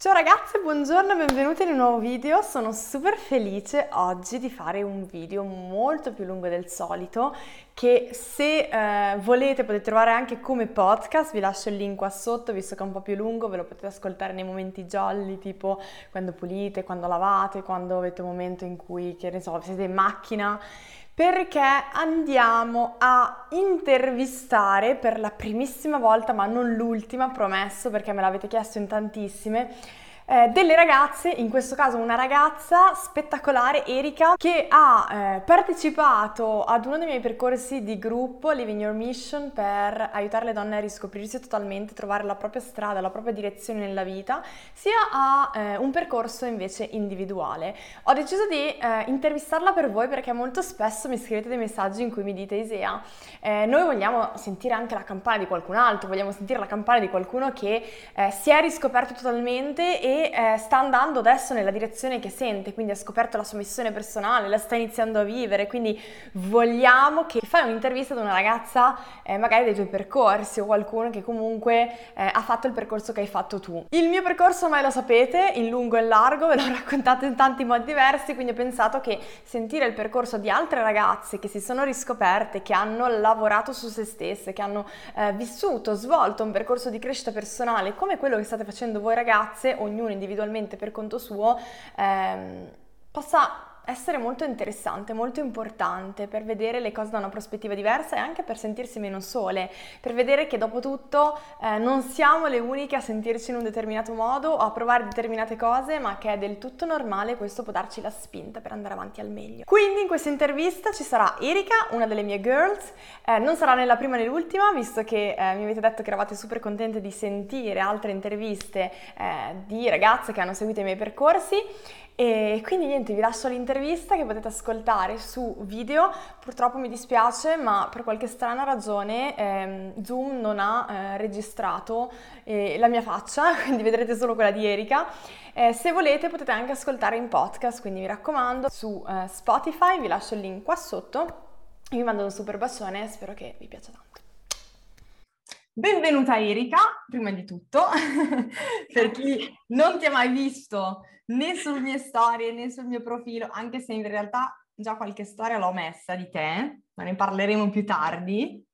Ciao ragazze, buongiorno e benvenute in un nuovo video. Sono super felice oggi di fare un video molto più lungo del solito che se eh, volete potete trovare anche come podcast, vi lascio il link qua sotto visto che è un po' più lungo, ve lo potete ascoltare nei momenti jolly tipo quando pulite, quando lavate, quando avete un momento in cui, che ne so, siete in macchina perché andiamo a intervistare per la primissima volta, ma non l'ultima, promesso perché me l'avete chiesto in tantissime, eh, delle ragazze, in questo caso una ragazza spettacolare, Erika, che ha eh, partecipato ad uno dei miei percorsi di gruppo, Living Your Mission, per aiutare le donne a riscoprirsi totalmente, trovare la propria strada, la propria direzione nella vita, sia a eh, un percorso invece individuale. Ho deciso di eh, intervistarla per voi perché molto spesso mi scrivete dei messaggi in cui mi dite Isea, eh, noi vogliamo sentire anche la campana di qualcun altro, vogliamo sentire la campana di qualcuno che eh, si è riscoperto totalmente e eh, sta andando adesso nella direzione che sente, quindi ha scoperto la sua missione personale, la sta iniziando a vivere, quindi vogliamo che fai un'intervista ad una ragazza eh, magari dei tuoi percorsi o qualcuno che comunque eh, ha fatto il percorso che hai fatto tu. Il mio percorso ormai lo sapete, in lungo e in largo, ve l'ho raccontato in tanti modi diversi, quindi ho pensato che sentire il percorso di altre ragazze che si sono riscoperte, che hanno lavorato su se stesse, che hanno eh, vissuto, svolto un percorso di crescita personale come quello che state facendo voi ragazze, ognuno individualmente per conto suo, ehm, possa essere molto interessante, molto importante per vedere le cose da una prospettiva diversa e anche per sentirsi meno sole, per vedere che dopo tutto eh, non siamo le uniche a sentirci in un determinato modo o a provare determinate cose, ma che è del tutto normale, questo può darci la spinta per andare avanti al meglio. Quindi in questa intervista ci sarà Erika, una delle mie girls, eh, non sarà né la prima né l'ultima, visto che eh, mi avete detto che eravate super contente di sentire altre interviste eh, di ragazze che hanno seguito i miei percorsi e quindi niente, vi lascio l'intervista che potete ascoltare su video. Purtroppo mi dispiace, ma per qualche strana ragione ehm, Zoom non ha eh, registrato eh, la mia faccia, quindi vedrete solo quella di Erika. Eh, se volete potete anche ascoltare in podcast, quindi mi raccomando, su eh, Spotify, vi lascio il link qua sotto. Vi mando un super bacione spero che vi piaccia tanto. Benvenuta Erika, prima di tutto, per chi non ti ha mai visto né sulle mie storie né sul mio profilo, anche se in realtà già qualche storia l'ho messa di te, ma ne parleremo più tardi.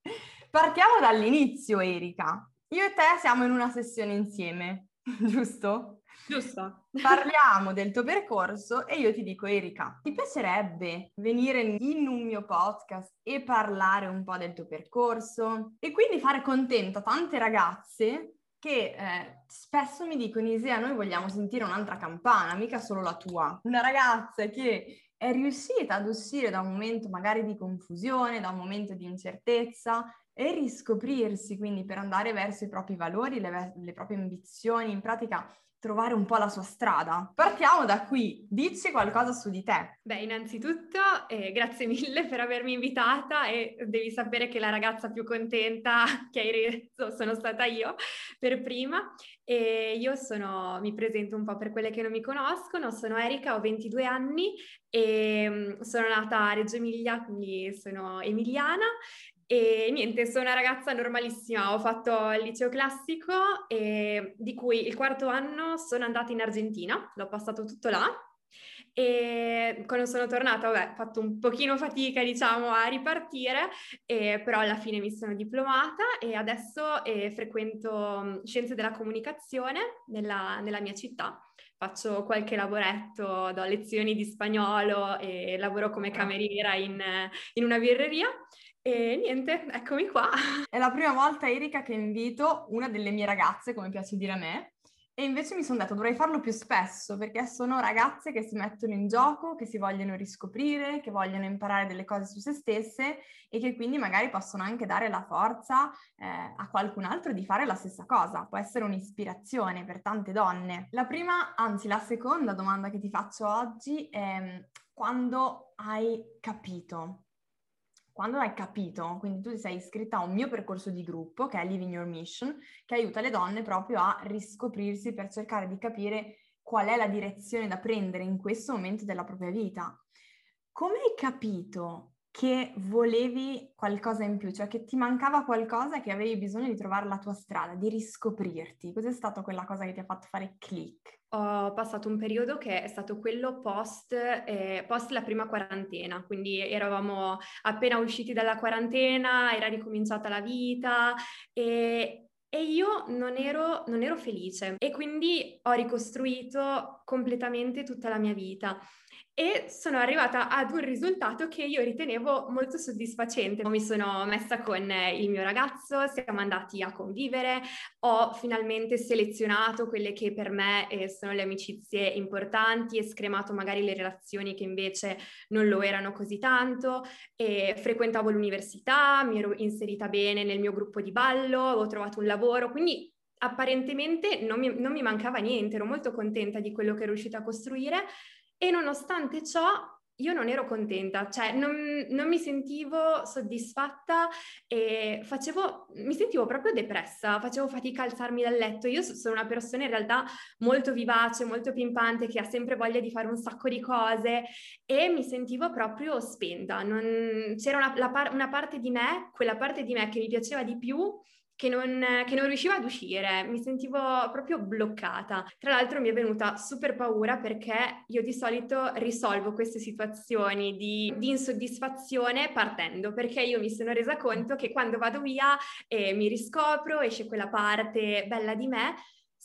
Partiamo dall'inizio, Erika. Io e te siamo in una sessione insieme, giusto? Giusto. Parliamo del tuo percorso e io ti dico, Erika, ti piacerebbe venire in un mio podcast e parlare un po' del tuo percorso e quindi fare contento a tante ragazze che eh, spesso mi dicono, Isea, noi vogliamo sentire un'altra campana, mica solo la tua. Una ragazza che è riuscita ad uscire da un momento magari di confusione, da un momento di incertezza e riscoprirsi quindi per andare verso i propri valori, le, le proprie ambizioni, in pratica trovare un po' la sua strada. Partiamo da qui, dici qualcosa su di te. Beh, innanzitutto eh, grazie mille per avermi invitata e devi sapere che la ragazza più contenta che hai reso sono stata io per prima. E io sono, mi presento un po' per quelle che non mi conoscono, sono Erika, ho 22 anni e mm, sono nata a Reggio Emilia, quindi sono emiliana e niente, sono una ragazza normalissima, ho fatto il liceo classico e, di cui il quarto anno sono andata in Argentina, l'ho passato tutto là. E quando sono tornata, vabbè, ho fatto un pochino fatica, diciamo, a ripartire, eh, però alla fine mi sono diplomata e adesso eh, frequento mm, scienze della comunicazione nella, nella mia città. Faccio qualche lavoretto, do lezioni di spagnolo e lavoro come cameriera in, in una birreria e niente, eccomi qua. È la prima volta, Erika, che invito una delle mie ragazze, come piace dire a me, e invece mi sono detto dovrei farlo più spesso perché sono ragazze che si mettono in gioco, che si vogliono riscoprire, che vogliono imparare delle cose su se stesse e che quindi magari possono anche dare la forza eh, a qualcun altro di fare la stessa cosa. Può essere un'ispirazione per tante donne. La prima, anzi la seconda domanda che ti faccio oggi è quando hai capito quando hai capito, quindi tu ti sei iscritta a un mio percorso di gruppo che è Living Your Mission, che aiuta le donne proprio a riscoprirsi per cercare di capire qual è la direzione da prendere in questo momento della propria vita. Come hai capito che volevi qualcosa in più, cioè che ti mancava qualcosa e che avevi bisogno di trovare la tua strada, di riscoprirti. Cos'è stata quella cosa che ti ha fatto fare click? Ho passato un periodo che è stato quello post, eh, post la prima quarantena, quindi eravamo appena usciti dalla quarantena, era ricominciata la vita e, e io non ero, non ero felice e quindi ho ricostruito completamente tutta la mia vita e sono arrivata ad un risultato che io ritenevo molto soddisfacente. Mi sono messa con il mio ragazzo, siamo andati a convivere, ho finalmente selezionato quelle che per me eh, sono le amicizie importanti e scremato magari le relazioni che invece non lo erano così tanto. E frequentavo l'università, mi ero inserita bene nel mio gruppo di ballo, avevo trovato un lavoro, quindi apparentemente non mi, non mi mancava niente, ero molto contenta di quello che ero riuscita a costruire e nonostante ciò io non ero contenta, cioè non, non, mi sentivo soddisfatta e facevo, mi sentivo proprio depressa, facevo fatica a alzarmi dal letto. Io sono una persona in realtà molto vivace, molto pimpante, che ha sempre voglia di fare un sacco di cose e mi sentivo proprio spenta. Non, c'era una, par- una parte di me, quella parte di me che mi piaceva di più, che non, che non, riusciva ad uscire, mi sentivo proprio bloccata. Tra l'altro mi è venuta super paura perché io di solito risolvo queste situazioni di, di insoddisfazione partendo, perché io mi sono resa conto che quando vado via e mi riscopro, esce quella parte bella di me,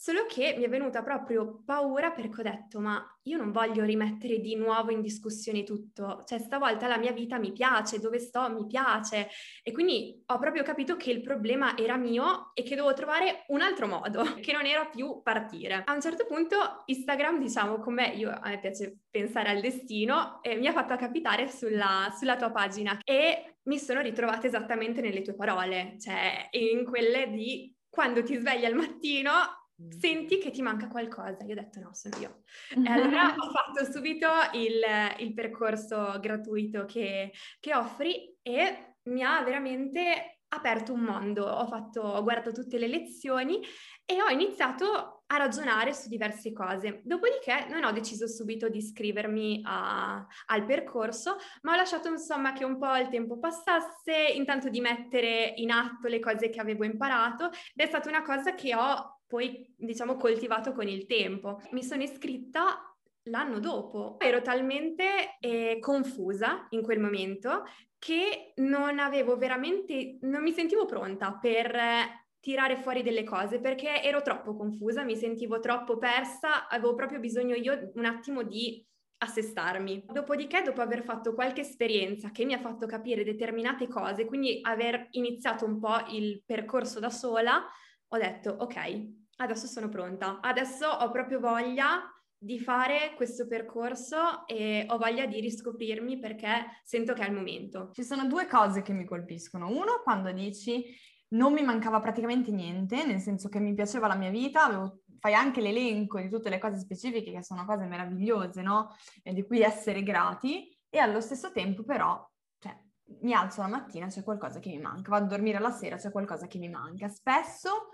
Solo che mi è venuta proprio paura perché ho detto, ma io non voglio rimettere di nuovo in discussione tutto, cioè stavolta la mia vita mi piace, dove sto mi piace e quindi ho proprio capito che il problema era mio e che dovevo trovare un altro modo, che non era più partire. A un certo punto Instagram, diciamo, come io a me piace pensare al destino, eh, mi ha fatto capitare sulla, sulla tua pagina e mi sono ritrovata esattamente nelle tue parole, cioè in quelle di quando ti svegli al mattino senti che ti manca qualcosa. Io ho detto no, sono io. E allora ho fatto subito il, il percorso gratuito che, che, offri e mi ha veramente aperto un mondo. Ho, fatto, ho guardato tutte le lezioni e ho iniziato a ragionare su diverse cose. Dopodiché non ho deciso subito di iscrivermi a, al percorso, ma ho lasciato insomma che un po' il tempo passasse, intanto di mettere in atto le cose che avevo imparato ed è stata una cosa che ho poi diciamo coltivato con il tempo. Mi sono iscritta l'anno dopo. Ero talmente eh, confusa in quel momento che non avevo veramente, non mi sentivo pronta per eh, tirare fuori delle cose perché ero troppo confusa, mi sentivo troppo persa, avevo proprio bisogno io un attimo di assestarmi. Dopodiché, dopo aver fatto qualche esperienza che mi ha fatto capire determinate cose, quindi aver iniziato un po' il percorso da sola, ho detto ok, adesso sono pronta, adesso ho proprio voglia di fare questo percorso e ho voglia di riscoprirmi perché sento che è il momento. Ci sono due cose che mi colpiscono. Uno, quando dici non mi mancava praticamente niente, nel senso che mi piaceva la mia vita, avevo, fai anche l'elenco di tutte le cose specifiche che sono cose meravigliose, no? E di cui essere grati e allo stesso tempo però, cioè, mi alzo la mattina, c'è qualcosa che mi manca, vado a dormire la sera, c'è qualcosa che mi manca. Spesso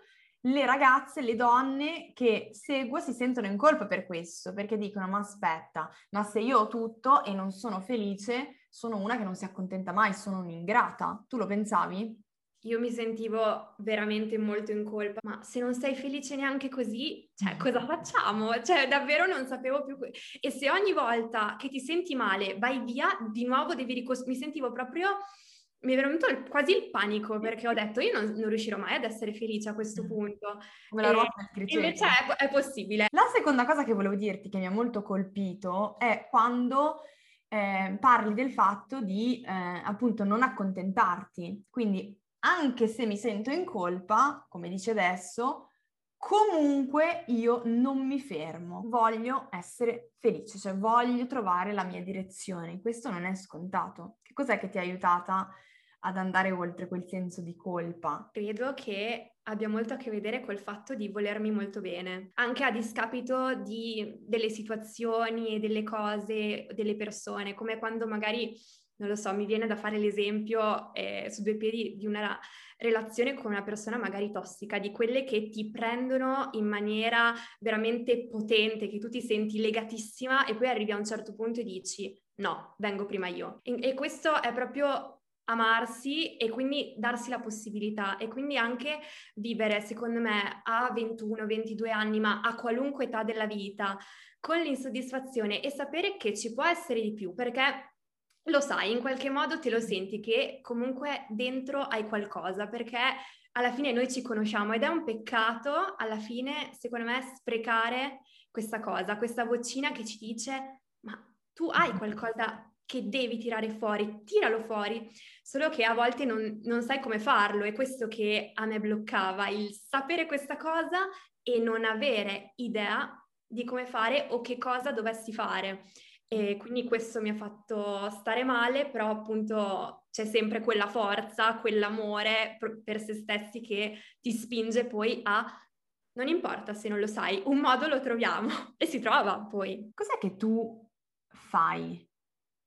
le ragazze, le donne che seguo si sentono in colpa per questo, perché dicono ma aspetta, ma se io ho tutto e non sono felice, sono una che non si accontenta mai, sono un'ingrata. Tu lo pensavi? Io mi sentivo veramente molto in colpa, ma se non sei felice neanche così, cioè mm. cosa facciamo? Cioè davvero non sapevo più. E se ogni volta che ti senti male vai via, di nuovo devi ricostruire. Mi sentivo proprio mi è venuto quasi il panico perché ho detto io non, non, riuscirò mai ad essere felice a questo mm. punto. Come la ruota del. Invece è, è, possibile. La seconda cosa che volevo dirti che mi ha molto colpito è quando eh, parli del fatto di eh, appunto non accontentarti. Quindi anche se mi sento in colpa, come dice adesso, comunque io non mi fermo, voglio essere felice, cioè voglio trovare la mia direzione. Questo non è scontato. Che cos'è che ti ha aiutata ad andare oltre quel senso di colpa? Credo che abbia molto a che vedere col fatto di volermi molto bene, anche a discapito di, delle situazioni, delle cose, delle persone, come quando magari non lo so, mi viene da fare l'esempio eh, su due piedi di una relazione con una persona magari tossica, di quelle che ti prendono in maniera veramente potente, che tu ti senti legatissima e poi arrivi a un certo punto e dici no, vengo prima io. E, e questo è proprio amarsi e quindi darsi la possibilità e quindi anche vivere, secondo me, a 21, 22 anni, ma a qualunque età della vita, con l'insoddisfazione e sapere che ci può essere di più, perché lo sai, in qualche modo te lo senti che comunque dentro hai qualcosa, perché alla fine noi ci conosciamo ed è un peccato alla fine, secondo me, sprecare questa cosa, questa vocina che ci dice ma tu hai qualcosa che devi tirare fuori, tiralo fuori, solo che a volte non, non sai come farlo, è questo che a me bloccava, il sapere questa cosa e non avere idea di come fare o che cosa dovessi fare. E quindi questo mi ha fatto stare male, però appunto c'è sempre quella forza, quell'amore per se stessi che ti spinge poi a non importa se non lo sai, un modo lo troviamo e si trova poi. Cos'è che tu fai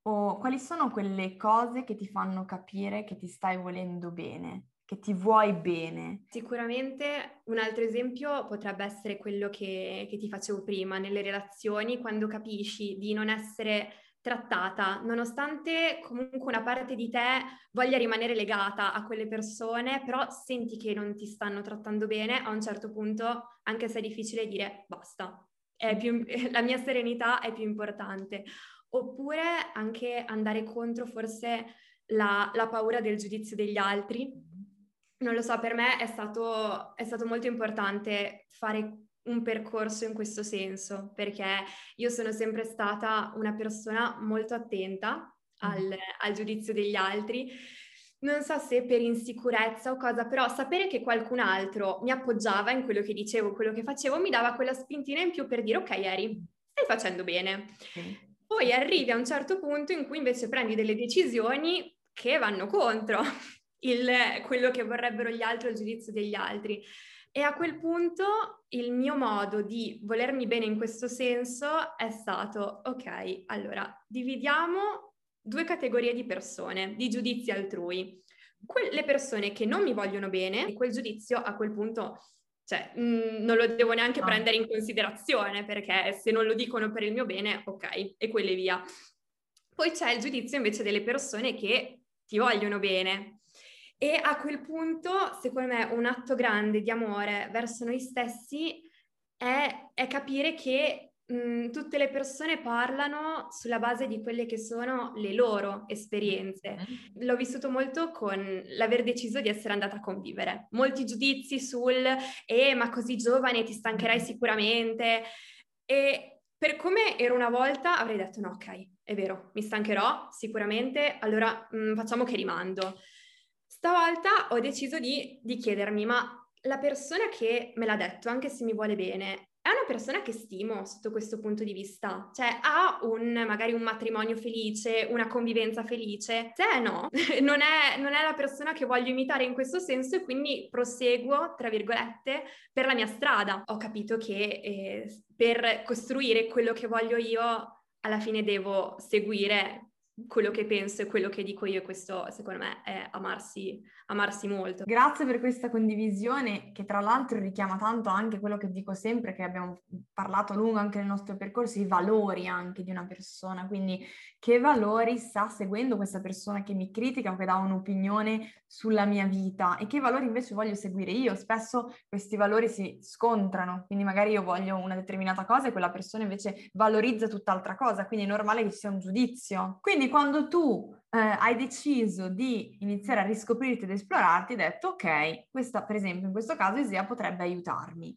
o quali sono quelle cose che ti fanno capire che ti stai volendo bene, che ti vuoi bene? Sicuramente un altro esempio potrebbe essere quello che, che ti facevo prima, nelle relazioni, quando capisci di non essere trattata, nonostante comunque una parte di te voglia rimanere legata a quelle persone, però senti che non ti stanno trattando bene, a un certo punto, anche se è difficile dire basta, più, la mia serenità è più importante oppure anche andare contro forse la, la paura del giudizio degli altri. Non lo so, per me è stato, è stato molto importante fare un percorso in questo senso, perché io sono sempre stata una persona molto attenta al, al, giudizio degli altri. Non so se per insicurezza o cosa, però sapere che qualcun altro mi appoggiava in quello che dicevo, quello che facevo, mi dava quella spintina in più per dire ok, Eri, stai facendo bene. Okay. Poi arrivi a un certo punto in cui invece prendi delle decisioni che vanno contro il, quello che vorrebbero gli altri o il giudizio degli altri. E a quel punto il mio modo di volermi bene in questo senso è stato, ok, allora dividiamo due categorie di persone, di giudizi altrui. Quelle persone che non mi vogliono bene, quel giudizio a quel punto cioè, mh, mm, non lo devo neanche no. prendere in considerazione perché se non lo dicono per il mio bene, ok, e quelle via. Poi c'è il giudizio invece delle persone che ti vogliono bene. E a quel punto, secondo me, un atto grande di amore verso noi stessi è, è capire che mh, tutte le persone parlano sulla base di quelle che sono le loro esperienze. Mm. L'ho vissuto molto con l'aver deciso di essere andata a convivere. Molti giudizi sul eh, ma così giovane ti stancherai mm. sicuramente. E per come ero una volta avrei detto no, ok, è vero, mi stancherò sicuramente, allora mh, facciamo che rimando. Stavolta ho deciso di, di chiedermi, ma la persona che me l'ha detto, anche se mi vuole bene, una persona che stimo sotto questo punto di vista, cioè ha un, magari un matrimonio felice, una convivenza felice, se no, non è, non è la persona che voglio imitare in questo senso e quindi proseguo, tra virgolette, per la mia strada. Ho capito che eh, per costruire quello che voglio io, alla fine devo seguire quello che penso e quello che dico io, questo secondo me è amarsi, amarsi molto. Grazie per questa condivisione che tra l'altro richiama tanto anche quello che dico sempre, che abbiamo parlato a lungo anche nel nostro percorso, i valori anche di una persona, quindi che valori sta seguendo questa persona che mi critica o che dà un'opinione sulla mia vita e che valori invece voglio seguire io. Spesso questi valori si scontrano, quindi magari io voglio una determinata cosa e quella persona invece valorizza tutt'altra cosa, quindi è normale che ci sia un giudizio. Quindi quando tu eh, hai deciso di iniziare a riscoprirti ed esplorarti, hai detto ok, questa per esempio in questo caso Isia potrebbe aiutarmi.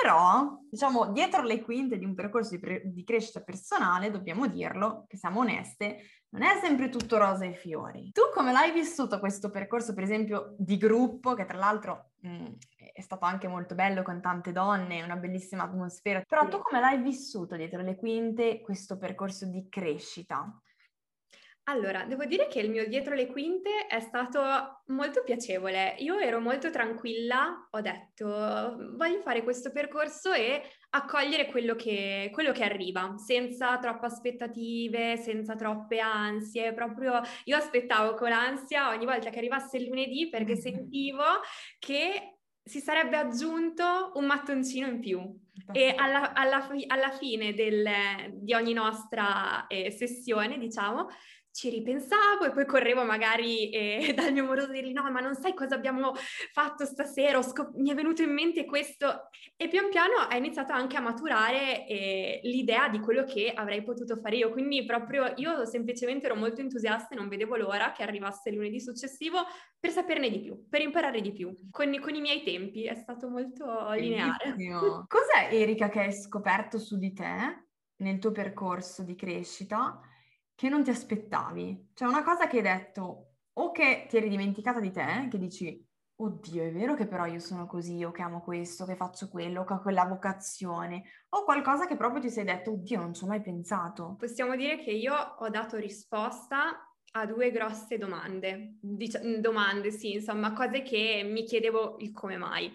Però, diciamo, dietro le quinte di un percorso di, pre- di, crescita personale, dobbiamo dirlo, che siamo oneste, non è sempre tutto rosa e fiori. Tu come l'hai vissuto questo percorso, per esempio, di gruppo, che tra l'altro mh, è stato anche molto bello con tante donne, una bellissima atmosfera, però tu come l'hai vissuto dietro le quinte questo percorso di crescita? Allora, devo dire che il mio dietro le quinte è stato molto piacevole. Io ero molto tranquilla, ho detto voglio fare questo percorso e accogliere quello che, quello che arriva, senza troppe aspettative, senza troppe ansie. Proprio io aspettavo con ansia ogni volta che arrivasse il lunedì perché sentivo che si sarebbe aggiunto un mattoncino in più E alla, alla, alla fine del, di ogni nostra eh, sessione, diciamo, ci ripensavo e poi correvo magari eh, dal mio moroso a dirgli no ma non sai cosa abbiamo fatto stasera, scop- mi è venuto in mente questo. E pian piano ha iniziato anche a maturare eh, l'idea di quello che avrei potuto fare io, quindi proprio io semplicemente ero molto entusiasta e non vedevo l'ora che arrivasse il lunedì successivo per saperne di più, per imparare di più, con, con i miei tempi, è stato molto lineare. Cos'è Erika che hai scoperto su di te nel tuo percorso di crescita? Che non ti aspettavi. Cioè una cosa che hai detto o che ti eri dimenticata di te, che dici, oddio, è vero che però io sono così, io che amo questo, che faccio quello, che ho quella vocazione, o qualcosa che proprio ti sei detto, oddio, non ci ho mai pensato. Possiamo dire che io ho dato risposta a due grosse domande, Dic- domande sì, insomma, cose che mi chiedevo il come mai.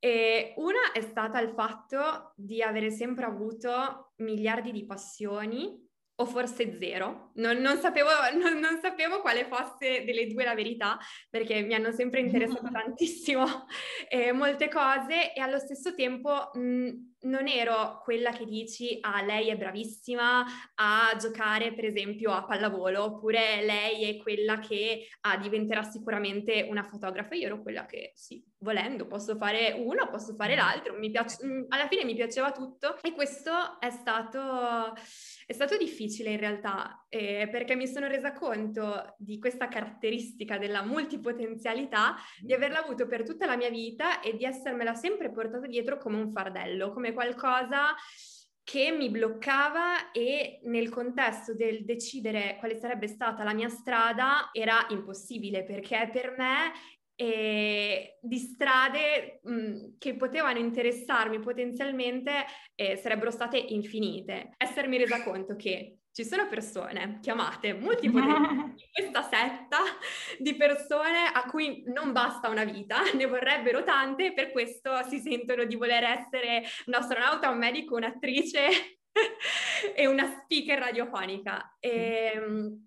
E una è stata il fatto di avere sempre avuto miliardi di passioni o forse zero. Non, non, sapevo, non, non, sapevo, quale fosse delle due la verità, perché mi hanno sempre interessato tantissimo eh, molte cose e allo stesso tempo mh, non ero quella che dici, ah, lei è bravissima a giocare, per esempio, a pallavolo, oppure lei è quella che ah, diventerà sicuramente una fotografa. Io ero quella che, sì, volendo, posso fare uno, posso fare mm. l'altro. Mi piace, mm, alla fine mi piaceva tutto e questo è stato, è stato difficile in realtà, eh, perché mi sono resa conto di questa caratteristica della multipotenzialità, di averla avuto per tutta la mia vita e di essermela sempre portata dietro come un fardello, come qualcosa che mi bloccava e nel contesto del decidere quale sarebbe stata la mia strada era impossibile perché per me eh, di strade mh, che potevano interessarmi potenzialmente eh, sarebbero state infinite. Essermi resa conto che ci sono persone chiamate multipotenti, questa setta di persone a cui non basta una vita, ne vorrebbero tante e per questo si sentono di voler essere un astronauta, un medico, un'attrice e una speaker radiofonica. E, ehm,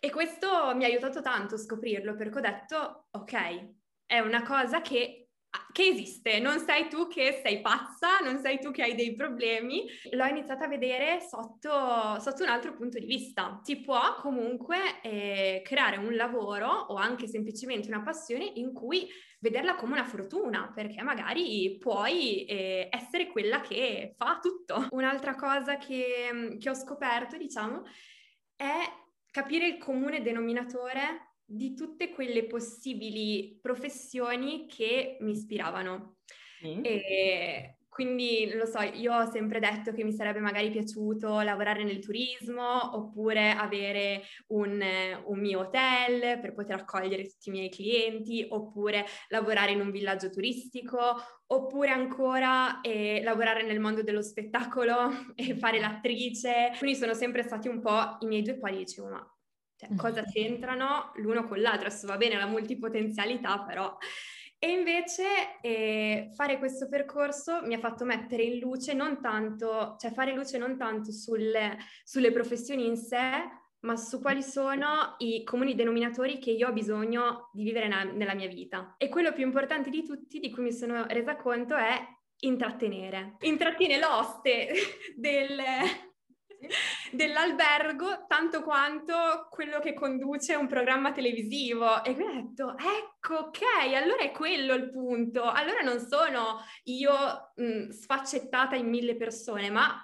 e questo mi ha aiutato tanto a scoprirlo perché ho detto, ok, è una cosa che che esiste, non sei tu che sei pazza, non sei tu che hai dei problemi, l'ho iniziata a vedere sotto, sotto un altro punto di vista. Si può comunque eh, creare un lavoro o anche semplicemente una passione in cui vederla come una fortuna, perché magari puoi eh, essere quella che fa tutto. Un'altra cosa che, che ho scoperto, diciamo, è capire il comune denominatore di tutte quelle possibili professioni che mi ispiravano. Mm. E quindi, lo so, io ho sempre detto che mi sarebbe magari piaciuto lavorare nel turismo oppure avere un, un, mio hotel per poter accogliere tutti i miei clienti, oppure lavorare in un villaggio turistico, oppure ancora eh, lavorare nel mondo dello spettacolo e fare l'attrice. Quindi sono sempre stati un po' i miei due pali, dicevo, ma cioè, cosa c'entrano l'uno con l'altro? Adesso va bene la multipotenzialità, però... E invece eh, fare questo percorso mi ha fatto mettere in luce non tanto, cioè fare luce non tanto sulle, sulle professioni in sé, ma su quali sono i comuni denominatori che io ho bisogno di vivere na- nella mia vita. E quello più importante di tutti, di cui mi sono resa conto, è intrattenere. Intrattiene l'oste del, dell'albergo tanto quanto quello che conduce un programma televisivo. E quindi ho detto ecco ok allora è quello il punto. Allora non sono io mh, sfaccettata in mille persone ma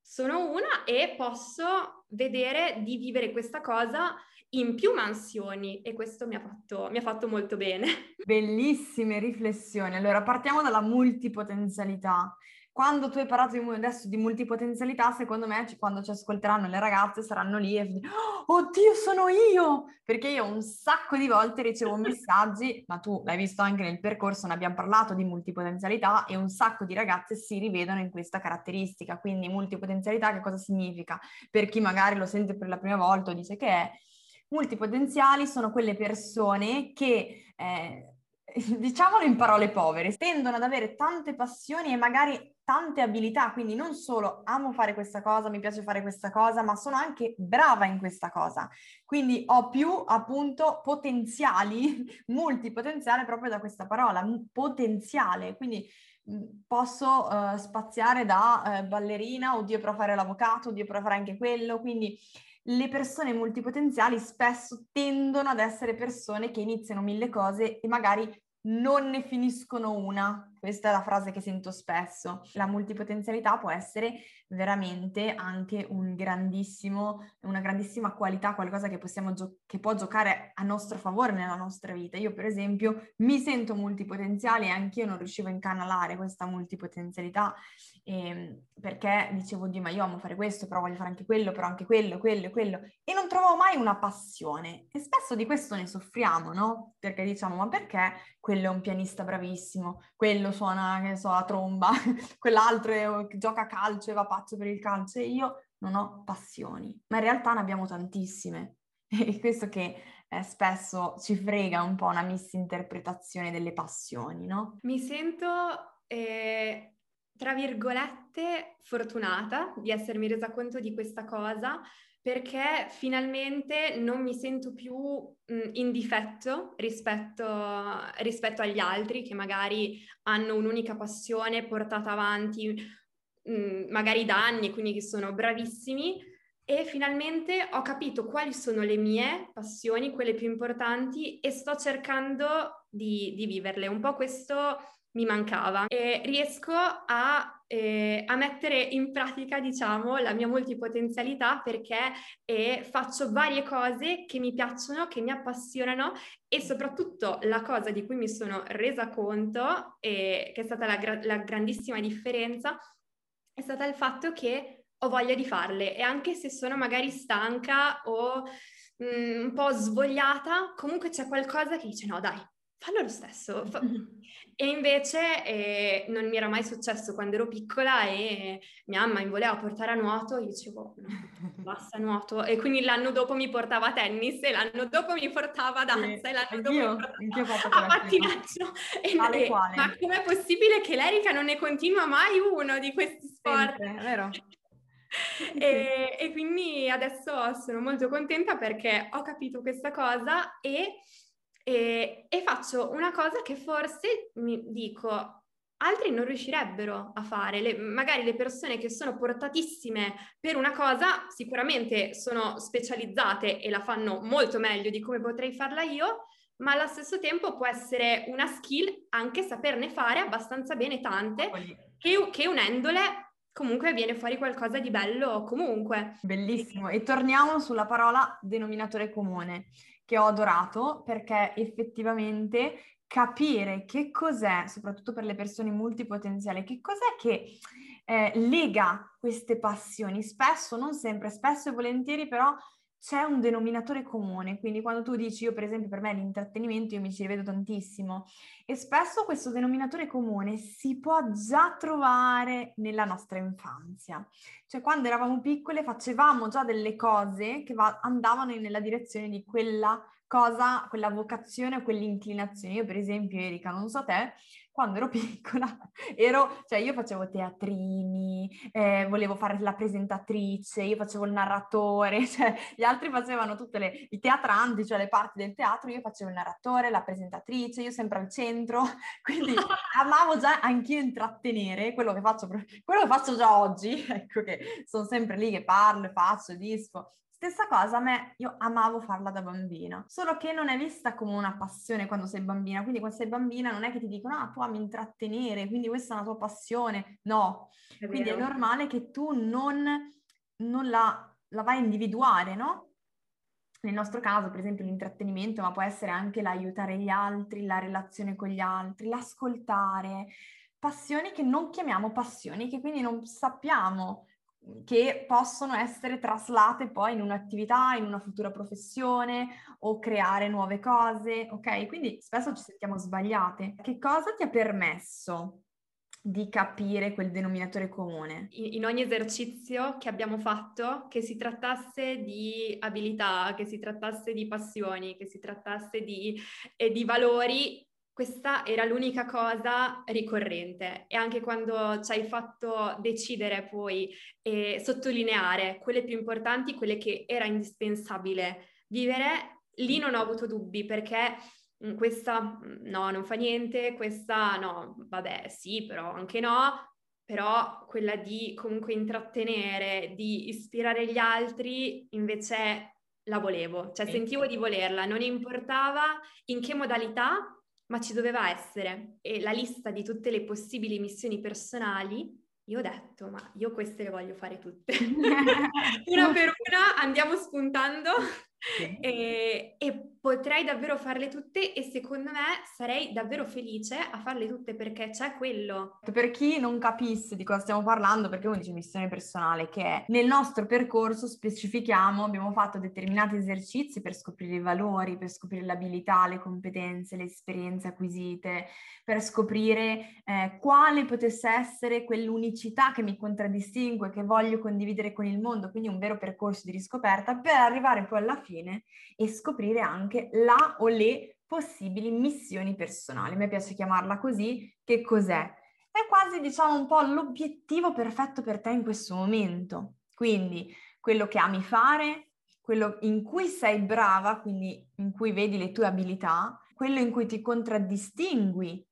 sono una e posso vedere di vivere questa cosa in più mansioni. E questo mi ha fatto, mi ha fatto molto bene. Bellissime riflessioni. Allora partiamo dalla multipotenzialità quando tu hai parlato di, adesso di multipotenzialità, secondo me quando ci ascolteranno le ragazze saranno lì e dicono, oh, oddio sono io! Perché io un sacco di volte ricevo messaggi, ma tu l'hai visto anche nel percorso, ne abbiamo parlato di multipotenzialità e un sacco di ragazze si rivedono in questa caratteristica. Quindi multipotenzialità che cosa significa? Per chi magari lo sente per la prima volta o dice che è, multipotenziali sono quelle persone che... Eh, diciamolo in parole povere, tendono ad avere tante passioni e magari tante abilità, quindi non solo amo fare questa cosa, mi piace fare questa cosa, ma sono anche brava in questa cosa. Quindi ho più appunto potenziali, multipotenziale proprio da questa parola, potenziale. Quindi posso uh, spaziare da uh, ballerina, oddio però fare l'avvocato, oddio però fare anche quello, quindi le persone multipotenziali spesso tendono ad essere persone che iniziano mille cose e magari non ne finiscono una. Questa è la frase che sento spesso. La multipotenzialità può essere veramente anche un una grandissima qualità, qualcosa che, gio- che può giocare a nostro favore nella nostra vita. Io, per esempio, mi sento multipotenziale e anch'io non riuscivo a incanalare questa multipotenzialità eh, perché dicevo, Dio, ma io amo fare questo, però voglio fare anche quello, però anche quello, quello, quello. E non trovavo mai una passione. E spesso di questo ne soffriamo, no? Perché diciamo, ma perché quello è un pianista bravissimo, quello suona, che so, la tromba, quell'altro è, gioca a calcio e va pazzo per il calcio e io non ho passioni. Ma in realtà ne abbiamo tantissime. E questo che eh, spesso ci frega un po' una misinterpretazione delle passioni, no? Mi sento... Eh tra virgolette, fortunata di essermi resa conto di questa cosa perché finalmente non mi sento più mh, in difetto rispetto, rispetto, agli altri che magari hanno un'unica passione portata avanti mh, magari da anni, quindi che sono bravissimi e finalmente ho capito quali sono le mie passioni, quelle più importanti e sto cercando di, di viverle. Un po' questo mi mancava e riesco a, eh, a, mettere in pratica, diciamo, la mia multipotenzialità perché eh, faccio varie cose che mi piacciono, che mi appassionano e soprattutto la cosa di cui mi sono resa conto e che è stata la, gra- la grandissima differenza è stata il fatto che ho voglia di farle e anche se sono magari stanca o mm, un po' svogliata, comunque c'è qualcosa che dice no dai, fallo lo stesso. Fa... E invece eh, non mi era mai successo quando ero piccola e mia mamma mi voleva portare a nuoto e io dicevo no, basta nuoto. E quindi l'anno dopo mi portava a tennis e l'anno dopo mi portava a danza sì, e l'anno dopo mi portava a pattinaggio. E, e, ma com'è possibile che l'Erica non ne continua mai uno di questi sport? Sempre, vero? e, e quindi adesso sono molto contenta perché ho capito questa cosa e e, e faccio una cosa che forse mi dico, altri non riuscirebbero a fare. Le, magari le persone che sono portatissime per una cosa sicuramente sono specializzate e la fanno molto meglio di come potrei farla io, ma allo stesso tempo può essere una skill anche saperne fare abbastanza bene tante, che, che unendole comunque viene fuori qualcosa di bello comunque. Bellissimo. E torniamo sulla parola denominatore comune che ho adorato perché effettivamente capire che cos'è, soprattutto per le persone multipotenziali, che cos'è che eh, lega queste passioni. Spesso, non sempre, spesso e volentieri però c'è un denominatore comune, quindi quando tu dici io per esempio per me l'intrattenimento io mi ci rivedo tantissimo e spesso questo denominatore comune si può già trovare nella nostra infanzia, cioè quando eravamo piccole facevamo già delle cose che va- andavano nella direzione di quella cosa, quella vocazione o quell'inclinazione. Io per esempio Erika, non so te, quando ero piccola, ero, cioè io facevo teatrini, eh, volevo fare la presentatrice, io facevo il narratore, cioè gli altri facevano tutte le, i teatranti, cioè le parti del teatro, io facevo il narratore, la presentatrice, io sempre al centro, quindi amavo già anch'io intrattenere, quello che faccio, quello che faccio già oggi, ecco che sono sempre lì che parlo, faccio, disfo, Stessa cosa a me, io amavo farla da bambina, solo che non è vista come una passione quando sei bambina, quindi quando sei bambina non è che ti dicono ah tu ami intrattenere, quindi questa è una tua passione, no, è quindi è normale che tu non, non la, la vai a individuare, no? Nel nostro caso, per esempio, l'intrattenimento, ma può essere anche l'aiutare gli altri, la relazione con gli altri, l'ascoltare, passioni che non chiamiamo passioni, che quindi non sappiamo che possono essere traslate poi in un'attività, in una futura professione o creare nuove cose, ok? Quindi spesso ci sentiamo sbagliate. Che cosa ti ha permesso di capire quel denominatore comune? In, ogni esercizio che abbiamo fatto, che si trattasse di abilità, che si trattasse di passioni, che si trattasse di, eh, di valori, questa era l'unica cosa ricorrente. E anche quando ci hai fatto decidere poi e sottolineare quelle più importanti, quelle che era indispensabile vivere, lì non ho avuto dubbi perché questa no, non fa niente, questa no, vabbè sì, però anche no, però quella di comunque intrattenere, di ispirare gli altri, invece la volevo, cioè sentivo di volerla, non importava in che modalità, ma ci doveva essere. E la lista di tutte le possibili missioni personali, io ho detto, ma io queste le voglio fare tutte. una per una andiamo spuntando e, e, potrei davvero farle tutte e secondo me sarei davvero felice a farle tutte perché c'è quello. Per chi non capisse di cosa stiamo parlando, perché uno dice missione personale, che è nel nostro percorso specifichiamo, abbiamo fatto determinati esercizi per scoprire i valori, per scoprire l'abilità, le competenze, le esperienze acquisite, per scoprire eh, quale potesse essere quell'unicità che mi contraddistingue, che voglio condividere con il mondo, quindi un vero percorso di riscoperta per arrivare poi alla fine e scoprire anche la o le possibili missioni personali. A me piace chiamarla così, che cos'è? È quasi diciamo un po' l'obiettivo perfetto per te in questo momento. Quindi quello che ami fare, quello in cui sei brava, quindi in cui vedi le tue abilità, quello in cui ti contraddistingui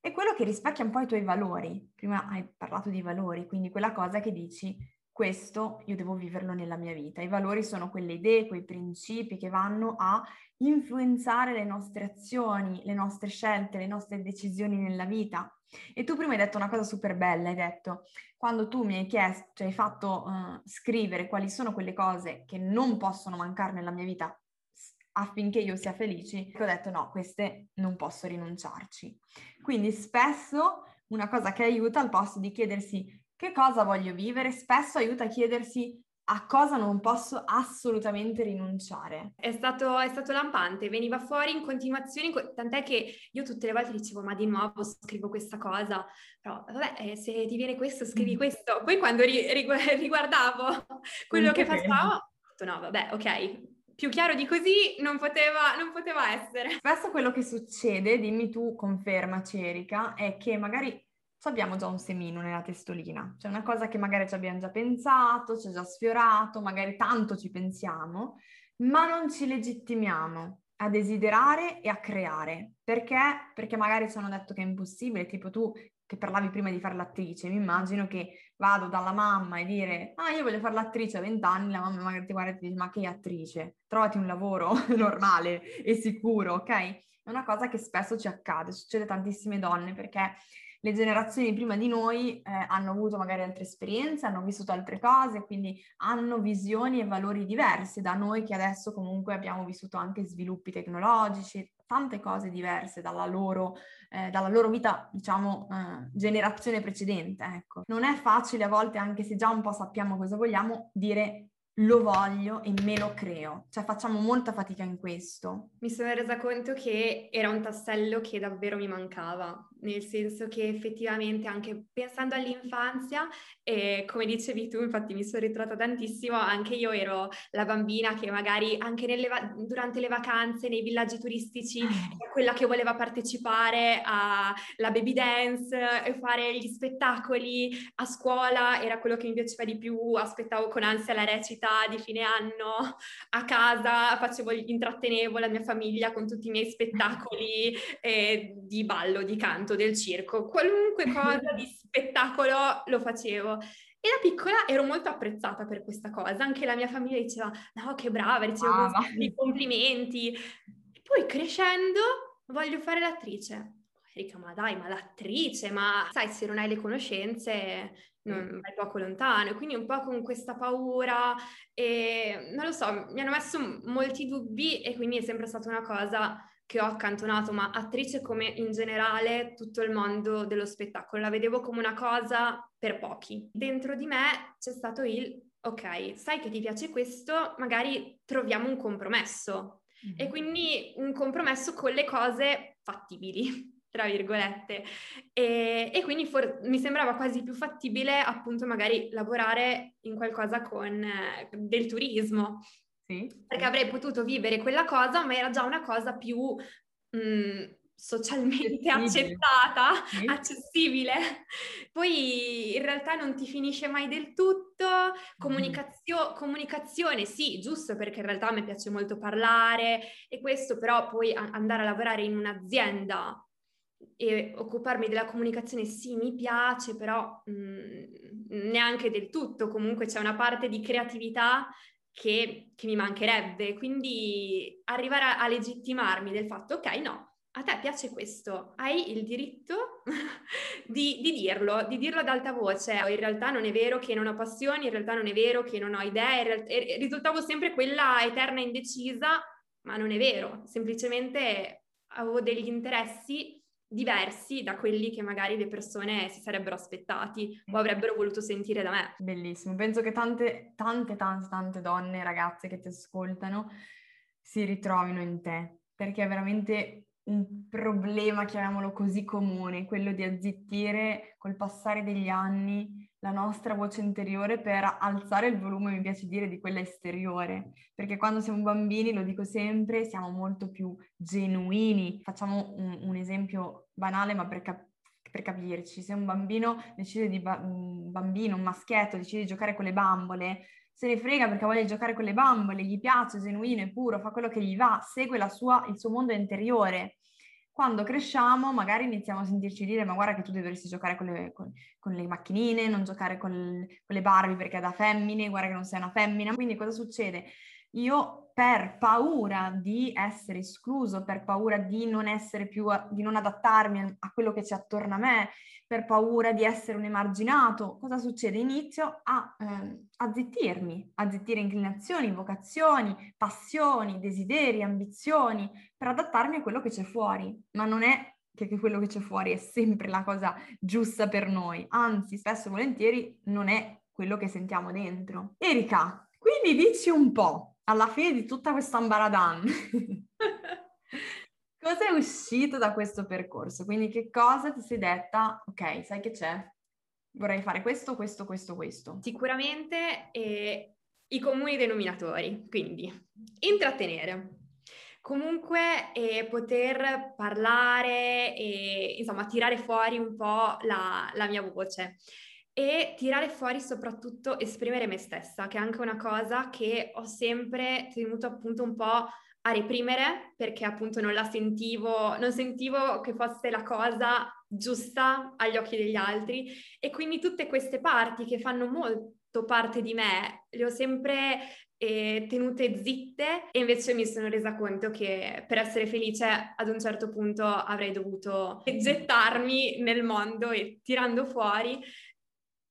e quello che rispecchia un po' i tuoi valori. Prima hai parlato di valori, quindi quella cosa che dici questo io devo viverlo nella mia vita. I valori sono quelle idee, quei principi che vanno a influenzare le nostre azioni, le nostre scelte, le nostre decisioni nella vita. E tu prima hai detto una cosa super bella, hai detto, quando tu mi hai chiesto, cioè hai fatto uh, scrivere quali sono quelle cose che non possono mancare nella mia vita affinché io sia felice, ho detto no, queste non posso rinunciarci. Quindi spesso una cosa che aiuta al posto di chiedersi che cosa voglio vivere spesso aiuta a chiedersi a cosa non posso assolutamente rinunciare. È stato, è stato lampante, veniva fuori in continuazione, tant'è che io tutte le volte dicevo ma di nuovo scrivo questa cosa, però vabbè eh, se ti viene questo scrivi mm. questo, poi quando ri- riguardavo quello che facciamo, ho detto no vabbè ok, più chiaro di così non poteva, non poteva essere. Spesso quello che succede, dimmi tu, conferma Cerica, è che magari abbiamo già un semino nella testolina, cioè una cosa che magari ci abbiamo già pensato, ci è già sfiorato, magari tanto ci pensiamo, ma non ci legittimiamo a desiderare e a creare. Perché? Perché magari ci hanno detto che è impossibile, tipo tu che parlavi prima di fare l'attrice, mi immagino che vado dalla mamma e dire ah io voglio fare l'attrice a 20 anni, la mamma magari ti guarda e ti dice ma che attrice? Trovati un lavoro normale e sicuro, ok? È una cosa che spesso ci accade, succede a tantissime donne perché le generazioni prima di noi eh, hanno avuto magari altre esperienze, hanno vissuto altre cose, quindi hanno visioni e valori diversi da noi che adesso comunque abbiamo vissuto anche sviluppi tecnologici, tante cose diverse dalla loro, eh, dalla loro vita, diciamo, eh, generazione precedente. Ecco. Non è facile a volte, anche se già un po' sappiamo cosa vogliamo, dire lo voglio e me lo creo. Cioè facciamo molta fatica in questo. Mi sono resa conto che era un tassello che davvero mi mancava, nel senso che effettivamente anche pensando all'infanzia, e come dicevi tu, infatti mi sono ritratta tantissimo, anche io ero la bambina che magari anche va- durante le vacanze nei villaggi turistici ah. era quella che voleva partecipare alla baby dance e fare gli spettacoli a scuola, era quello che mi piaceva di più, aspettavo con ansia la recita festa di fine anno a casa, facevo, intrattenevo la mia famiglia con tutti i miei spettacoli eh, di ballo, di canto, del circo, qualunque cosa di spettacolo lo facevo. E da piccola ero molto apprezzata per questa cosa, anche la mia famiglia diceva, no, che brava, ricevo ah, i complimenti. E poi crescendo voglio fare l'attrice. Erika, ma dai, ma l'attrice, ma sai, se non hai le conoscenze non vai poco lontano. E quindi un po' con questa paura e non lo so, mi hanno messo molti dubbi e quindi è sempre stata una cosa che ho accantonato, ma attrice come in generale tutto il mondo dello spettacolo, la vedevo come una cosa per pochi. Dentro di me c'è stato il, ok, sai che ti piace questo, magari troviamo un compromesso. Mm-hmm. E quindi un compromesso con le cose fattibili tra virgolette. E, e quindi for- mi sembrava quasi più fattibile appunto magari lavorare in qualcosa con eh, del turismo. Sì. Perché avrei potuto vivere quella cosa, ma era già una cosa più mh, mm, socialmente accettata, sì. accessibile. Poi in realtà non ti finisce mai del tutto, Comunicazio- comunicazione, sì, giusto perché in realtà mi piace molto parlare e questo però poi a- andare a lavorare in un'azienda e occuparmi della comunicazione sì, mi piace, però mh, mm, neanche del tutto, comunque c'è una parte di creatività che, che mi mancherebbe, quindi arrivare a, a legittimarmi del fatto, ok, no, a te piace questo, hai il diritto di, di, dirlo, di dirlo ad alta voce. In realtà non è vero che non ho passioni, in realtà non è vero che non ho idee, realtà, risultavo sempre quella eterna indecisa, ma non è vero, semplicemente avevo degli interessi diversi da quelli che magari le persone si sarebbero aspettati o avrebbero voluto sentire da me. Bellissimo, penso che tante, tante, tante, tante donne, ragazze che ti ascoltano si ritrovino in te, perché veramente un problema, chiamiamolo così, comune, quello di azzittire col passare degli anni la nostra voce interiore per alzare il volume, mi piace dire, di quella esteriore, perché quando siamo bambini, lo dico sempre, siamo molto più genuini. Facciamo un, un esempio banale, ma per, cap- per, capirci, se un bambino decide di, ba- un bambino, un maschietto, decide di giocare con le bambole, se ne frega perché vuole giocare con le bambole, gli piace, genuino, è puro, fa quello che gli va, segue sua, il suo mondo interiore. Quando cresciamo magari iniziamo a sentirci dire ma guarda che tu dovresti giocare con le, con, con le macchinine, non giocare con, con le Barbie perché è da femmine, guarda che non sei una femmina. Quindi cosa succede? Io per paura di essere escluso, per paura di non essere più, di non adattarmi a quello che c'è attorno a me, per paura di essere un emarginato, cosa succede? Inizio a, eh, a zittirmi, a zittire inclinazioni, vocazioni, passioni, desideri, ambizioni, per adattarmi a quello che c'è fuori. Ma non è che quello che c'è fuori è sempre la cosa giusta per noi, anzi, spesso e volentieri non è quello che sentiamo dentro. Erika, quindi dici un po', alla fine di tutta questa ambaradan, cosa è uscito da questo percorso? Quindi che cosa ti sei detta? Ok, sai che c'è? Vorrei fare questo, questo, questo, questo. Sicuramente eh, i comuni denominatori, quindi intrattenere. Comunque eh, poter parlare e insomma tirare fuori un po' la, la mia voce e tirare fuori soprattutto esprimere me stessa, che è anche una cosa che ho sempre tenuto appunto un po' a reprimere perché appunto non la sentivo, non sentivo che fosse la cosa giusta agli occhi degli altri. E quindi tutte queste parti che fanno molto parte di me le ho sempre eh, tenute zitte e invece mi sono resa conto che per essere felice ad un certo punto avrei dovuto gettarmi nel mondo e tirando fuori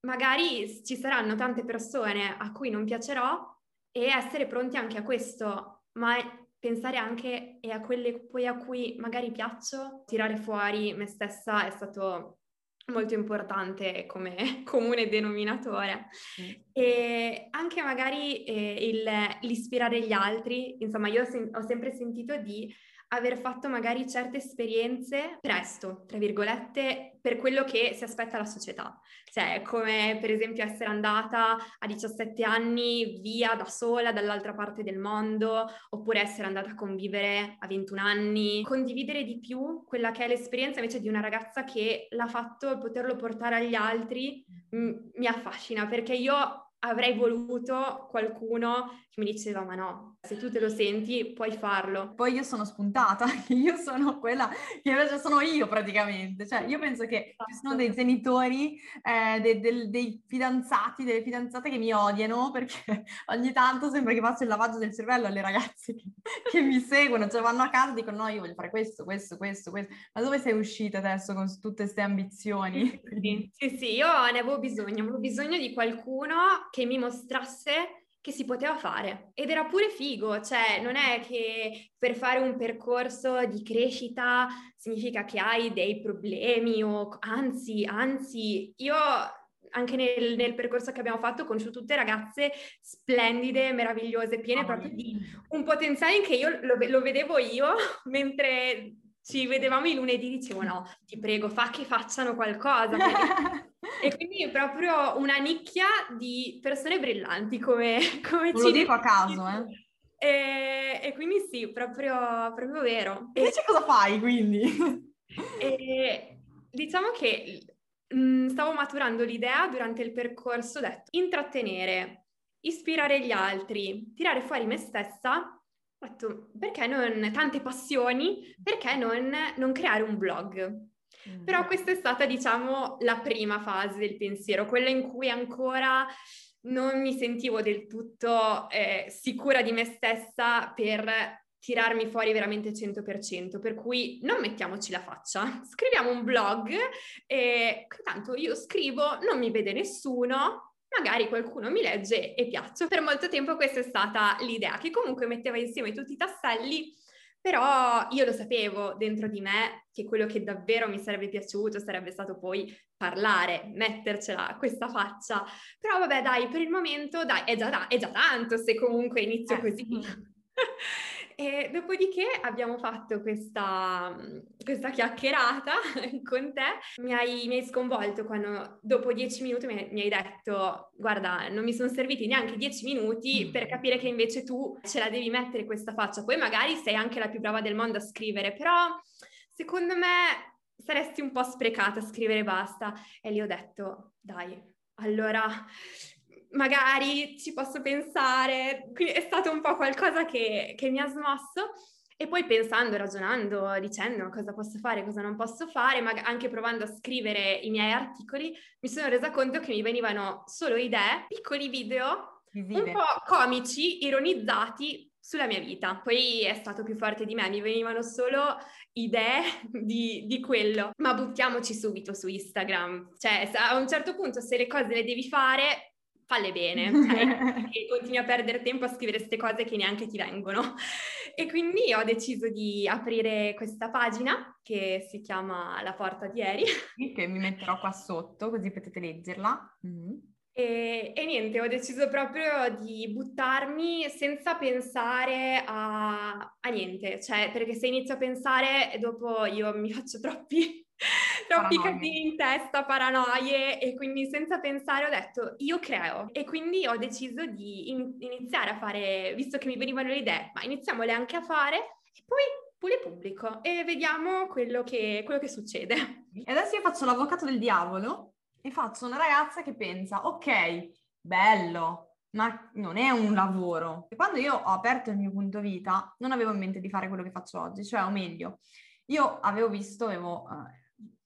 magari ci saranno tante persone a cui non piacerò e essere pronti anche a questo, ma pensare anche e a quelle poi a cui magari piaccio, tirare fuori me stessa è stato molto importante come comune denominatore mm. e anche magari eh, il, l'ispirare gli altri, insomma io ho, sen- ho sempre sentito di aver fatto magari certe esperienze presto, tra virgolette, per quello che si aspetta la società. Cioè, come per esempio essere andata a 17 anni via da sola dall'altra parte del mondo, oppure essere andata a convivere a 21 anni. Condividere di più quella che è l'esperienza invece di una ragazza che l'ha fatto, poterlo portare agli altri, m- mi affascina, perché io avrei voluto qualcuno che mi diceva ma no, se tu te lo senti puoi farlo. Poi io sono spuntata, io sono quella che invece sono io praticamente, cioè io penso che ci sono dei esatto. genitori, eh, dei, dei, dei, fidanzati, delle fidanzate che mi odiano perché ogni tanto sembra che faccio il lavaggio del cervello alle ragazze che, che mi seguono, cioè vanno a casa e dicono no io voglio fare questo, questo, questo, questo, ma dove sei uscita adesso con tutte queste ambizioni? Sì, sì, sì, io ne avevo bisogno, avevo bisogno di qualcuno che mi mostrasse che si poteva fare. Ed era pure figo, cioè non è che per fare un percorso di crescita significa che hai dei problemi o anzi, anzi, io anche nel, nel percorso che abbiamo fatto ho conosciuto tutte ragazze splendide, meravigliose, piene oh, proprio di un potenziale che io lo, lo vedevo io mentre ci vedevamo i lunedì dicevo no, ti prego, fa che facciano qualcosa. e quindi è proprio una nicchia di persone brillanti come, come Non lo dico a caso, eh. E, e quindi sì, proprio, proprio vero. E invece cosa fai quindi? E, diciamo che mh, mm, stavo maturando l'idea durante il percorso, ho detto intrattenere ispirare gli altri, tirare fuori me stessa, ho detto perché non tante passioni, perché non, non creare un blog? Mm. Però questa è stata, diciamo, la prima fase del pensiero, quella in cui ancora non mi sentivo del tutto eh, sicura di me stessa per tirarmi fuori veramente 100%, per cui non mettiamoci la faccia, scriviamo un blog e tanto io scrivo, non mi vede nessuno, magari qualcuno mi legge e piaccio. Per molto tempo questa è stata l'idea, che comunque metteva insieme tutti i tasselli, però io lo sapevo dentro di me che quello che davvero mi sarebbe piaciuto sarebbe stato poi parlare, mettercela questa faccia. Però vabbè, dai, per il momento, dai, è già, è già tanto se comunque inizio eh. così. E dopodiché abbiamo fatto questa, questa chiacchierata con te, mi hai, mi hai, sconvolto quando dopo dieci minuti mi, mi, hai detto guarda non mi sono serviti neanche dieci minuti per capire che invece tu ce la devi mettere questa faccia, poi magari sei anche la più brava del mondo a scrivere, però secondo me saresti un po' sprecata a scrivere basta. E lì ho detto dai allora magari ci posso pensare, quindi è stato un po' qualcosa che, che mi ha smosso. E poi pensando, ragionando, dicendo cosa posso fare, cosa non posso fare, ma anche provando a scrivere i miei articoli, mi sono resa conto che mi venivano solo idee, piccoli video, Visive. un po' comici, ironizzati sulla mia vita. Poi è stato più forte di me, mi venivano solo idee di, di, quello. Ma buttiamoci subito su Instagram. Cioè, a un certo punto, se le cose le devi fare, falle bene, okay? e continui a perdere tempo a scrivere queste cose che neanche ti vengono. E quindi ho deciso di aprire questa pagina che si chiama La Porta di Eri. Che mi metterò qua sotto così potete leggerla. Mm-hmm. E, e, niente, ho deciso proprio di buttarmi senza pensare a, a niente, cioè perché se inizio a pensare dopo io mi faccio troppi troppi casini in testa, paranoie e quindi senza pensare ho detto io creo e quindi ho deciso di in- iniziare a fare, visto che mi venivano le idee, ma iniziamole anche a fare e poi pure pubblico e vediamo quello che, quello che succede. E adesso io faccio l'avvocato del diavolo e faccio una ragazza che pensa ok, bello, ma non è un lavoro. E quando io ho aperto il mio punto vita non avevo in mente di fare quello che faccio oggi, cioè o meglio, io avevo visto, avevo... Uh,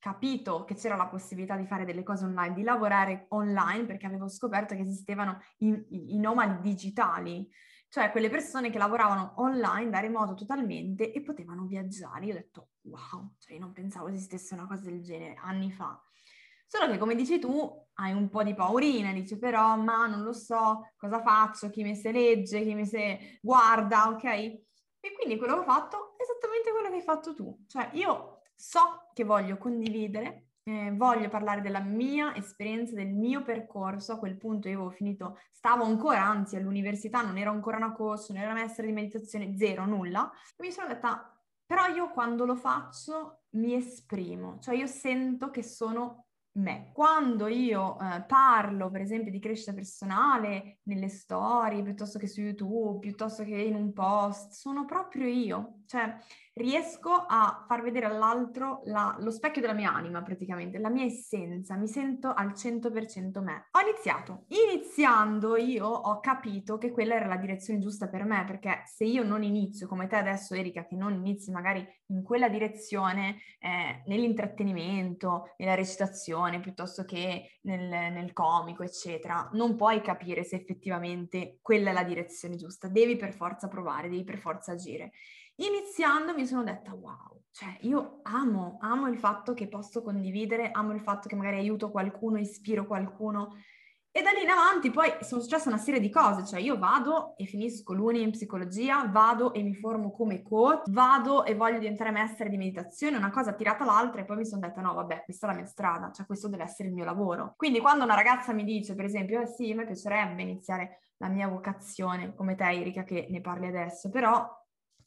capito che c'era la possibilità di fare delle cose online, di lavorare online, perché avevo scoperto che esistevano i, i, i nomadi digitali, cioè quelle persone che lavoravano online da remoto totalmente e potevano viaggiare. Io ho detto, wow, cioè non pensavo esistesse una cosa del genere anni fa. Solo che, come dici tu, hai un po' di paurina, dici però, ma non lo so, cosa faccio, chi mi se legge, chi mi se guarda, ok? E quindi quello che ho fatto è esattamente quello che hai fatto tu. Cioè, io so che voglio condividere, eh, voglio parlare della mia esperienza, del mio percorso. A quel punto io avevo finito, stavo ancora, anzi all'università, non ero ancora una corso, non ero una maestra di meditazione, zero, nulla. E mi sono detta, però io quando lo faccio mi esprimo, cioè io sento che sono me. Quando io eh, parlo, per esempio, di crescita personale nelle storie, piuttosto che su YouTube, piuttosto che in un post, sono proprio io. Cioè, riesco a far vedere all'altro la, lo specchio della mia anima praticamente, la mia essenza, mi sento al 100% me. Ho iniziato. Iniziando io ho capito che quella era la direzione giusta per me, perché se io non inizio come te adesso Erika, che non inizi magari in quella direzione, eh, nell'intrattenimento, nella recitazione, piuttosto che nel, nel comico, eccetera, non puoi capire se effettivamente quella è la direzione giusta, devi per forza provare, devi per forza agire. Iniziando mi sono detta wow, cioè io amo, amo il fatto che posso condividere, amo il fatto che magari aiuto qualcuno, ispiro qualcuno e da lì in avanti poi sono successe una serie di cose, cioè io vado e finisco l'uni in psicologia, vado e mi formo come coach, vado e voglio diventare maestra di meditazione, una cosa tirata l'altra e poi mi sono detta no vabbè questa è la mia strada, cioè questo deve essere il mio lavoro. Quindi quando una ragazza mi dice per esempio eh sì, me piacerebbe iniziare la mia vocazione come te Erika che ne parli adesso, però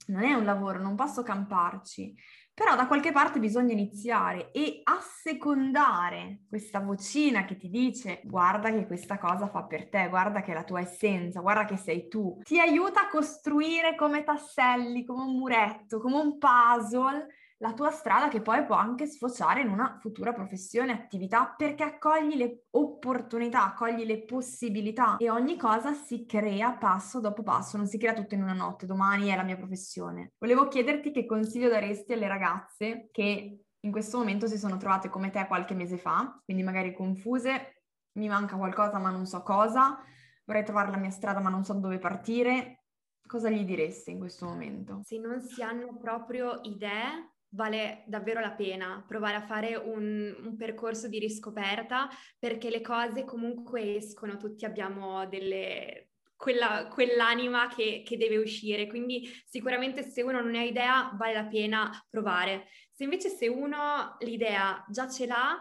non è un lavoro, non posso camparci, però da qualche parte bisogna iniziare e assecondare questa vocina che ti dice guarda che questa cosa fa per te, guarda che è la tua essenza, guarda che sei tu, ti aiuta a costruire come tasselli, come un muretto, come un puzzle la tua strada che poi può anche sfociare in una futura professione, attività, perché accogli le opportunità, accogli le possibilità e ogni cosa si crea passo dopo passo, non si crea tutto in una notte, domani è la mia professione. Volevo chiederti che consiglio daresti alle ragazze che in questo momento si sono trovate come te qualche mese fa, quindi magari confuse, mi manca qualcosa ma non so cosa, vorrei trovare la mia strada ma non so dove partire. Cosa gli diresti in questo momento? Se non si hanno proprio idee, vale davvero la pena provare a fare un, un, percorso di riscoperta perché le cose comunque escono, tutti abbiamo delle, quella, quell'anima che, che, deve uscire, quindi sicuramente se uno non ha idea vale la pena provare. Se invece se uno l'idea già ce l'ha,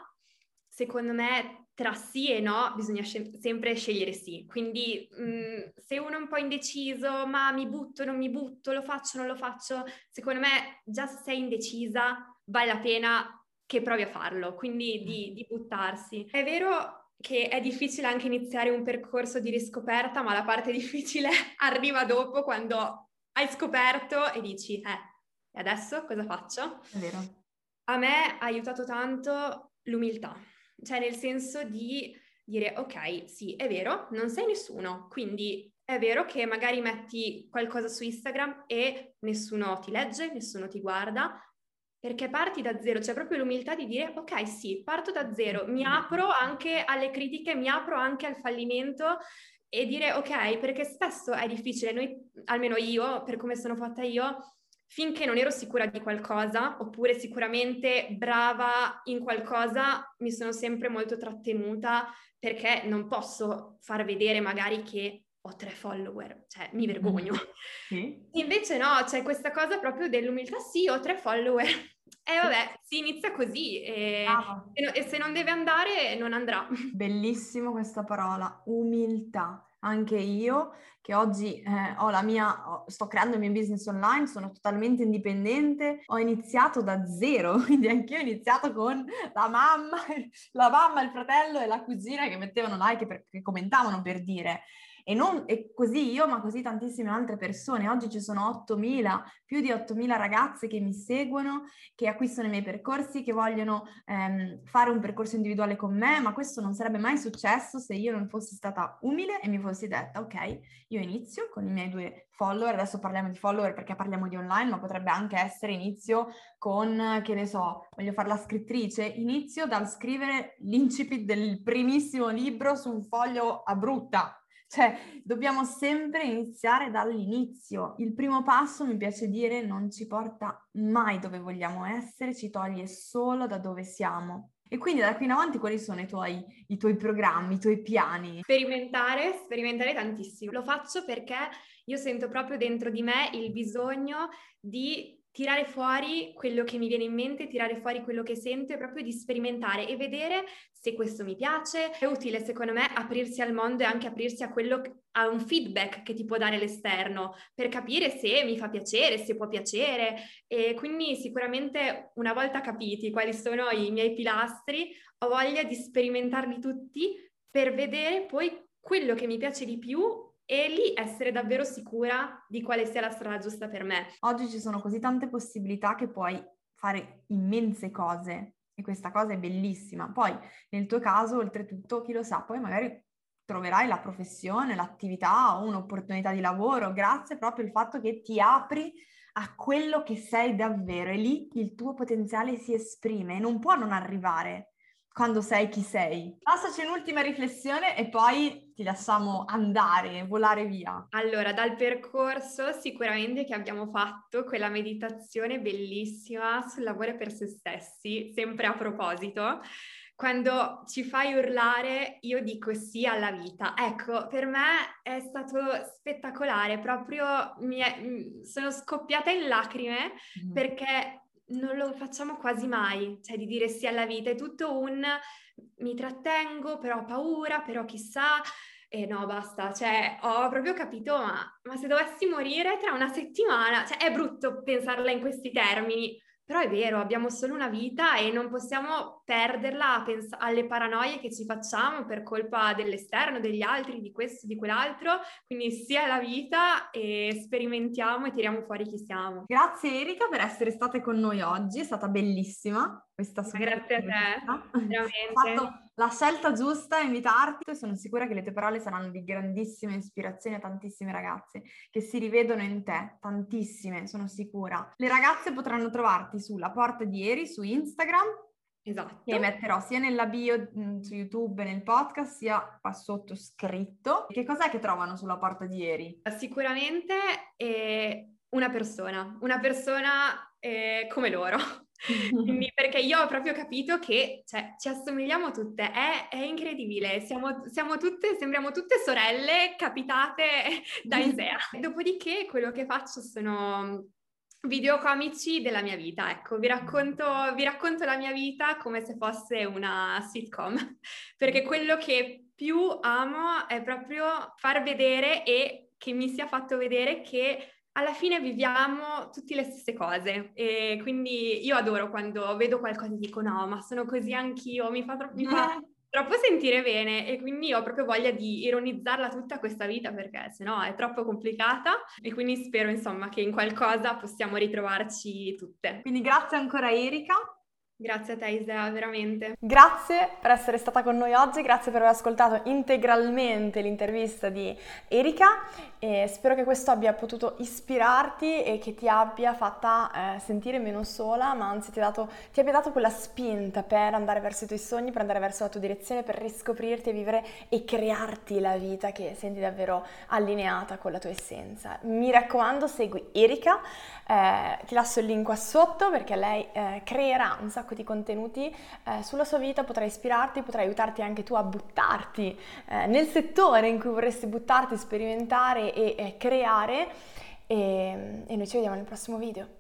secondo me tra sì e no bisogna sc- sempre scegliere sì. Quindi mh, mm, se uno è un po' indeciso, ma mi butto, non mi butto, lo faccio, non lo faccio, secondo me già se sei indecisa vale la pena che provi a farlo, quindi di, di buttarsi. È vero che è difficile anche iniziare un percorso di riscoperta, ma la parte difficile arriva dopo quando hai scoperto e dici, eh, e adesso cosa faccio? È vero. A me ha aiutato tanto l'umiltà cioè nel senso di dire ok, sì, è vero, non sei nessuno, quindi è vero che magari metti qualcosa su Instagram e nessuno ti legge, nessuno ti guarda, perché parti da zero, c'è proprio l'umiltà di dire ok, sì, parto da zero, mi apro anche alle critiche, mi apro anche al fallimento e dire ok, perché spesso è difficile, noi, almeno io, per come sono fatta io, finché non ero sicura di qualcosa, oppure sicuramente brava in qualcosa, mi sono sempre molto trattenuta perché non posso far vedere magari che ho tre follower, cioè mi vergogno. Sì. Invece no, c'è questa cosa proprio dell'umiltà, sì, ho tre follower. E eh, vabbè, si inizia così e, ah. e, se non deve andare, non andrà. Bellissimo questa parola, umiltà anche io che oggi eh, ho la mia, sto creando il mio business online, sono totalmente indipendente, ho iniziato da zero, quindi anch'io ho iniziato con la mamma, la mamma, il fratello e la cugina che mettevano like, per, che commentavano per dire e, non, e così io, ma così tantissime altre persone. Oggi ci sono 8.000, più di 8.000 ragazze che mi seguono, che acquistano i miei percorsi, che vogliono ehm, fare un percorso individuale con me, ma questo non sarebbe mai successo se io non fossi stata umile e mi fossi detta, ok, io inizio con i miei due follower, adesso parliamo di follower perché parliamo di online, ma potrebbe anche essere inizio con, che ne so, voglio fare la scrittrice, inizio dal scrivere l'incipit del primissimo libro su un foglio a brutta, cioè, dobbiamo sempre iniziare dall'inizio. Il primo passo, mi piace dire, non ci porta mai dove vogliamo essere, ci toglie solo da dove siamo. E quindi da qui in avanti quali sono i tuoi, i tuoi programmi, i tuoi piani? Sperimentare, sperimentare tantissimo. Lo faccio perché io sento proprio dentro di me il bisogno di tirare fuori quello che mi viene in mente, tirare fuori quello che sento e proprio di sperimentare e vedere se questo mi piace. È utile secondo me aprirsi al mondo e anche aprirsi a quello a un feedback che ti può dare l'esterno per capire se mi fa piacere, se può piacere e quindi sicuramente una volta capiti quali sono i miei pilastri, ho voglia di sperimentarli tutti per vedere poi quello che mi piace di più e lì essere davvero sicura di quale sia la strada giusta per me. Oggi ci sono così tante possibilità che puoi fare immense cose e questa cosa è bellissima. Poi nel tuo caso, oltretutto, chi lo sa, poi magari troverai la professione, l'attività o un'opportunità di lavoro grazie proprio al fatto che ti apri a quello che sei davvero e lì il tuo potenziale si esprime e non può non arrivare quando sei chi sei. Passaci un'ultima riflessione e poi ti lasciamo andare, volare via. Allora, dal percorso sicuramente che abbiamo fatto quella meditazione bellissima sul lavoro per se stessi, sempre a proposito, quando ci fai urlare io dico sì alla vita. Ecco, per me è stato spettacolare, proprio mi è, sono scoppiata in lacrime mm. perché non lo facciamo quasi mai, cioè di dire sì alla vita, è tutto un mi trattengo, però ho paura, però chissà, e no, basta, cioè ho proprio capito, ma, ma se dovessi morire tra una settimana, cioè è brutto pensarla in questi termini, però è vero, abbiamo solo una vita e non possiamo perderla pens- alle paranoie che ci facciamo per colpa dell'esterno, degli altri, di questo, di quell'altro. Quindi sia la vita e sperimentiamo e tiriamo fuori chi siamo. Grazie Erika per essere stata con noi oggi, è stata bellissima questa sua Grazie a te, veramente. fatto la scelta giusta a invitarti e sono sicura che le tue parole saranno di grandissima ispirazione a tantissime ragazze che si rivedono in te, tantissime, sono sicura. Le ragazze potranno trovarti sulla porta di ieri su Instagram Esatto. Che metterò sia nella bio mh, su YouTube nel podcast, sia qua sotto scritto. Che cos'è che trovano sulla porta di ieri? Sicuramente una persona, una persona eh, come loro. Quindi, perché io ho proprio capito che cioè, ci assomigliamo tutte, è, è incredibile, siamo, siamo, tutte, sembriamo tutte sorelle capitate da Isea. Dopodiché quello che faccio sono video comici della mia vita, ecco, vi racconto, vi racconto la mia vita come se fosse una sitcom, perché quello che più amo è proprio far vedere e che mi sia fatto vedere che alla fine viviamo tutte le stesse cose e quindi io adoro quando vedo qualcosa e dico no, ma sono così anch'io, mi fa, tro- mi fa troppo sentire bene. E quindi ho proprio voglia di ironizzarla tutta questa vita perché sennò è troppo complicata e quindi spero insomma che in qualcosa possiamo ritrovarci tutte. Quindi grazie ancora Erika Grazie a te Isea, veramente. Grazie per essere stata con noi oggi, grazie per aver ascoltato integralmente l'intervista di Erika e spero che questo abbia potuto ispirarti e che ti abbia fatta eh, sentire meno sola, ma anzi ti, dato, ti, abbia dato quella spinta per andare verso i tuoi sogni, per andare verso la tua direzione, per riscoprirti e vivere e crearti la vita che senti davvero allineata con la tua essenza. Mi raccomando, segui Erika, eh, ti lascio il link qua sotto perché lei eh, creerà un sacco sacco di contenuti eh, sulla sua vita, potrà ispirarti, potrà aiutarti anche tu a buttarti eh, nel settore in cui vorresti buttarti, sperimentare e, e creare. E, e noi ci vediamo nel prossimo video.